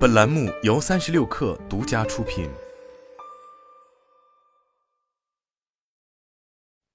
本栏目由三十六氪独家出品。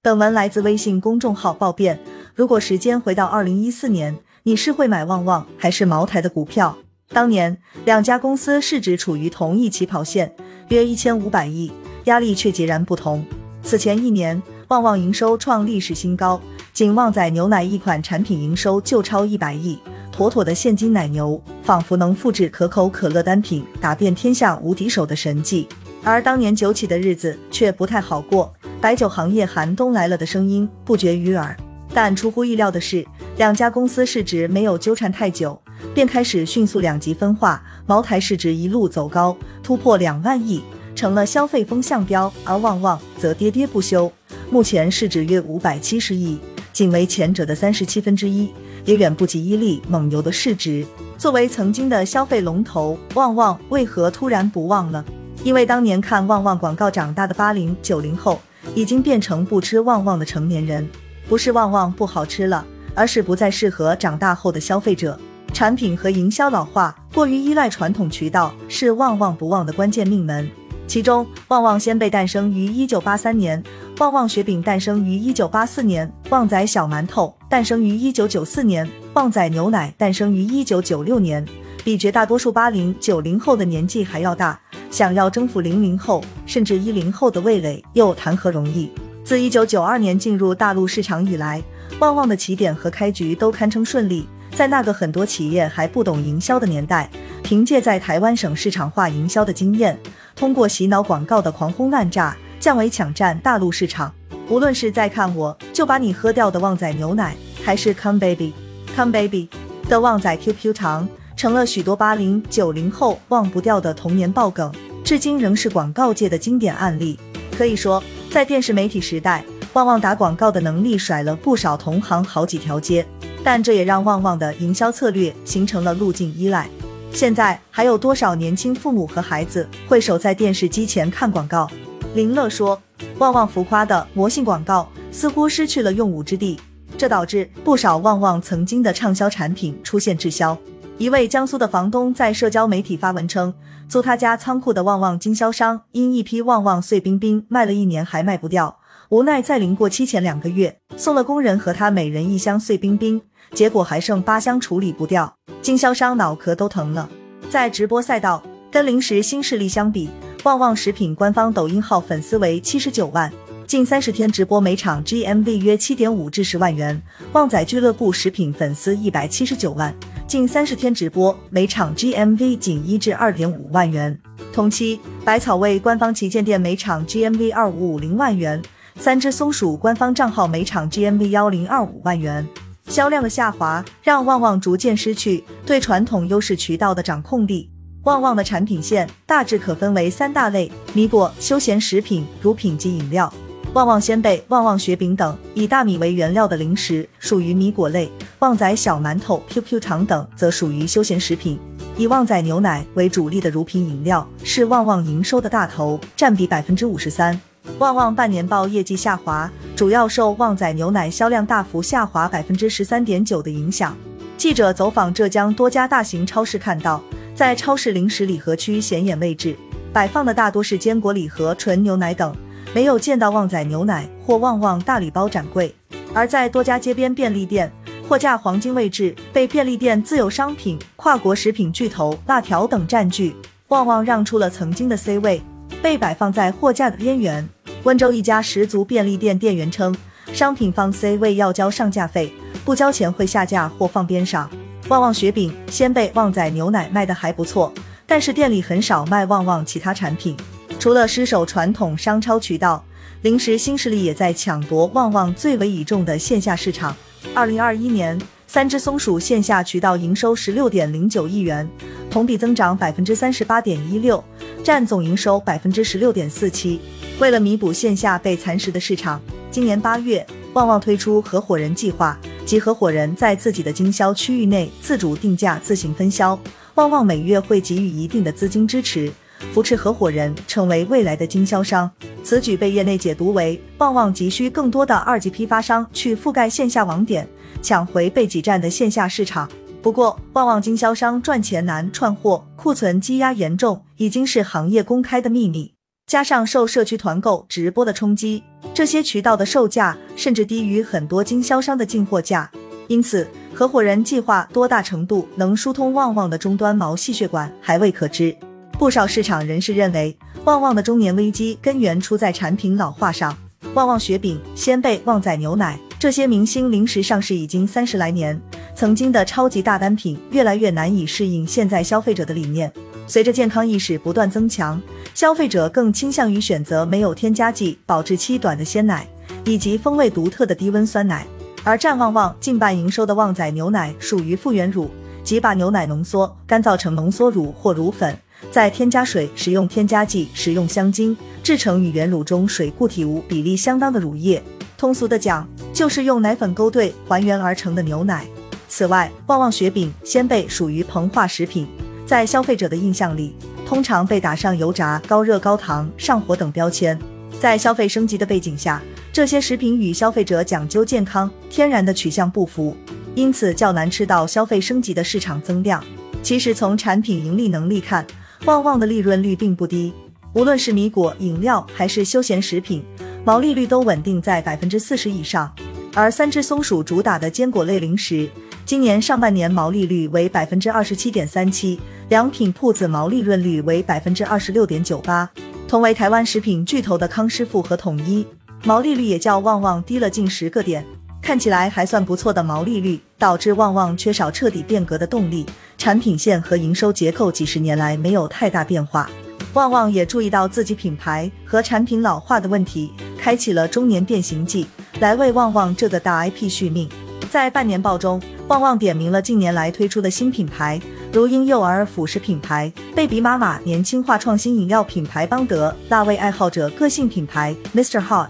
本文来自微信公众号“暴变”。如果时间回到二零一四年，你是会买旺旺还是茅台的股票？当年两家公司市值处于同一起跑线，约一千五百亿，压力却截然不同。此前一年，旺旺营收创历史新高，仅旺仔牛奶一款产品营收就超一百亿。妥妥的现金奶牛，仿佛能复制可口可乐单品打遍天下无敌手的神迹。而当年酒企的日子却不太好过，白酒行业寒冬来了的声音不绝于耳。但出乎意料的是，两家公司市值没有纠缠太久，便开始迅速两极分化。茅台市值一路走高，突破两万亿，成了消费风向标；而旺旺则跌跌不休，目前市值约五百七十亿，仅为前者的三十七分之一。也远不及伊利、蒙牛的市值。作为曾经的消费龙头，旺旺为何突然不旺了？因为当年看旺旺广告长大的八零九零后，已经变成不吃旺旺的成年人。不是旺旺不好吃了，而是不再适合长大后的消费者。产品和营销老化，过于依赖传统渠道，是旺旺不旺的关键命门。其中，旺旺仙贝诞生于一九八三年。旺旺雪饼诞生于一九八四年，旺仔小馒头诞生于一九九四年，旺仔牛奶诞生于一九九六年，比绝大多数八零九零后的年纪还要大。想要征服零零后甚至一零后的味蕾，又谈何容易？自一九九二年进入大陆市场以来，旺旺的起点和开局都堪称顺利。在那个很多企业还不懂营销的年代，凭借在台湾省市场化营销的经验，通过洗脑广告的狂轰滥炸。降维抢占大陆市场，无论是在看我就把你喝掉的旺仔牛奶，还是 Come Baby Come Baby 的旺仔 QQ 糖，成了许多八零九零后忘不掉的童年爆梗，至今仍是广告界的经典案例。可以说，在电视媒体时代，旺旺打广告的能力甩了不少同行好几条街，但这也让旺旺的营销策略形成了路径依赖。现在还有多少年轻父母和孩子会守在电视机前看广告？林乐说：“旺旺浮夸的魔性广告似乎失去了用武之地，这导致不少旺旺曾经的畅销产品出现滞销。”一位江苏的房东在社交媒体发文称，租他家仓库的旺旺经销商因一批旺旺碎冰冰卖了一年还卖不掉，无奈在临过期前两个月送了工人和他每人一箱碎冰冰，结果还剩八箱处理不掉，经销商脑壳都疼了。在直播赛道，跟零食新势力相比。旺旺食品官方抖音号粉丝为七十九万，近三十天直播每场 GMV 约七点五至十万元。旺仔俱乐部食品粉丝一百七十九万，近三十天直播每场 GMV 仅一至二点五万元。同期，百草味官方旗舰店每场 GMV 二五五零万元，三只松鼠官方账号每场 GMV 幺零二五万元。销量的下滑让旺旺逐渐失去对传统优势渠道的掌控力。旺旺的产品线大致可分为三大类：米果、休闲食品、乳品及饮料。旺旺仙贝、旺旺雪饼等以大米为原料的零食属于米果类；旺仔小馒头、QQ 糖等则属于休闲食品。以旺仔牛奶为主力的乳品饮料是旺旺营收的大头，占比百分之五十三。旺旺半年报业绩下滑，主要受旺仔牛奶销量大幅下滑百分之十三点九的影响。记者走访浙江多家大型超市，看到。在超市零食礼盒区显眼位置摆放的大多是坚果礼盒、纯牛奶等，没有见到旺仔牛奶或旺旺大礼包展柜。而在多家街边便利店，货架黄金位置被便利店自有商品、跨国食品巨头辣条等占据，旺旺让出了曾经的 C 位，被摆放在货架的边缘。温州一家十足便利店店员称，商品放 C 位要交上架费，不交钱会下架或放边上。旺旺雪饼、鲜贝、旺仔牛奶卖的还不错，但是店里很少卖旺旺其他产品。除了失守传统商超渠道，零食新势力也在抢夺旺旺最为倚重的线下市场。二零二一年，三只松鼠线下渠道营收十六点零九亿元，同比增长百分之三十八点一六，占总营收百分之十六点四七。为了弥补线下被蚕食的市场，今年八月，旺旺推出合伙人计划。及合伙人在自己的经销区域内自主定价、自行分销。旺旺每月会给予一定的资金支持，扶持合伙人成为未来的经销商。此举被业内解读为旺旺急需更多的二级批发商去覆盖线下网点，抢回被挤占的线下市场。不过，旺旺经销商赚钱难，串货库存积压严重，已经是行业公开的秘密。加上受社区团购直播的冲击，这些渠道的售价甚至低于很多经销商的进货价。因此，合伙人计划多大程度能疏通旺旺的终端毛细血管还未可知。不少市场人士认为，旺旺的中年危机根源出在产品老化上。旺旺雪饼、鲜贝、旺仔牛奶这些明星零食上市已经三十来年，曾经的超级大单品越来越难以适应现在消费者的理念。随着健康意识不断增强，消费者更倾向于选择没有添加剂、保质期短的鲜奶，以及风味独特的低温酸奶。而占旺旺近半营收的旺仔牛奶属于复原乳，即把牛奶浓缩、干燥成浓缩乳或乳粉，再添加水、使用添加剂、使用香精，制成与原乳中水固体物比例相当的乳液。通俗的讲，就是用奶粉勾兑还原而成的牛奶。此外，旺旺雪饼、鲜贝属于膨化食品。在消费者的印象里，通常被打上油炸、高热、高糖、上火等标签。在消费升级的背景下，这些食品与消费者讲究健康、天然的取向不符，因此较难吃到消费升级的市场增量。其实从产品盈利能力看，旺旺的利润率并不低，无论是米果、饮料还是休闲食品，毛利率都稳定在百分之四十以上。而三只松鼠主打的坚果类零食。今年上半年毛利率为百分之二十七点三七，良品铺子毛利润率为百分之二十六点九八。同为台湾食品巨头的康师傅和统一，毛利率也较旺旺低了近十个点。看起来还算不错的毛利率，导致旺旺缺少彻底变革的动力，产品线和营收结构几十年来没有太大变化。旺旺也注意到自己品牌和产品老化的问题，开启了中年变形计，来为旺旺这个大 IP 续命。在半年报中。旺旺点名了近年来推出的新品牌，如婴幼儿辅食品牌贝比妈妈、年轻化创新饮料品牌邦德、辣味爱好者个性品牌 Mr. Hot，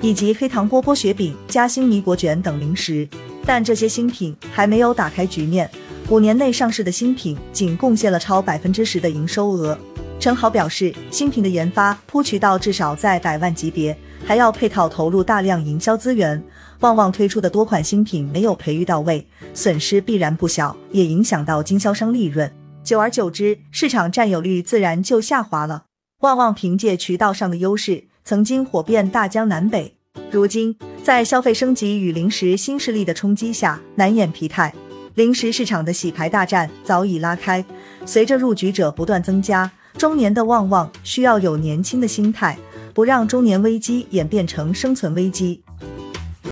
以及黑糖波波雪饼、夹心米果卷等零食。但这些新品还没有打开局面，五年内上市的新品仅贡献了超百分之十的营收额。陈豪表示，新品的研发铺渠道至少在百万级别，还要配套投入大量营销资源。旺旺推出的多款新品没有培育到位，损失必然不小，也影响到经销商利润。久而久之，市场占有率自然就下滑了。旺旺凭借渠道上的优势，曾经火遍大江南北，如今在消费升级与零食新势力的冲击下，难掩疲态。零食市场的洗牌大战早已拉开，随着入局者不断增加，中年的旺旺需要有年轻的心态，不让中年危机演变成生存危机。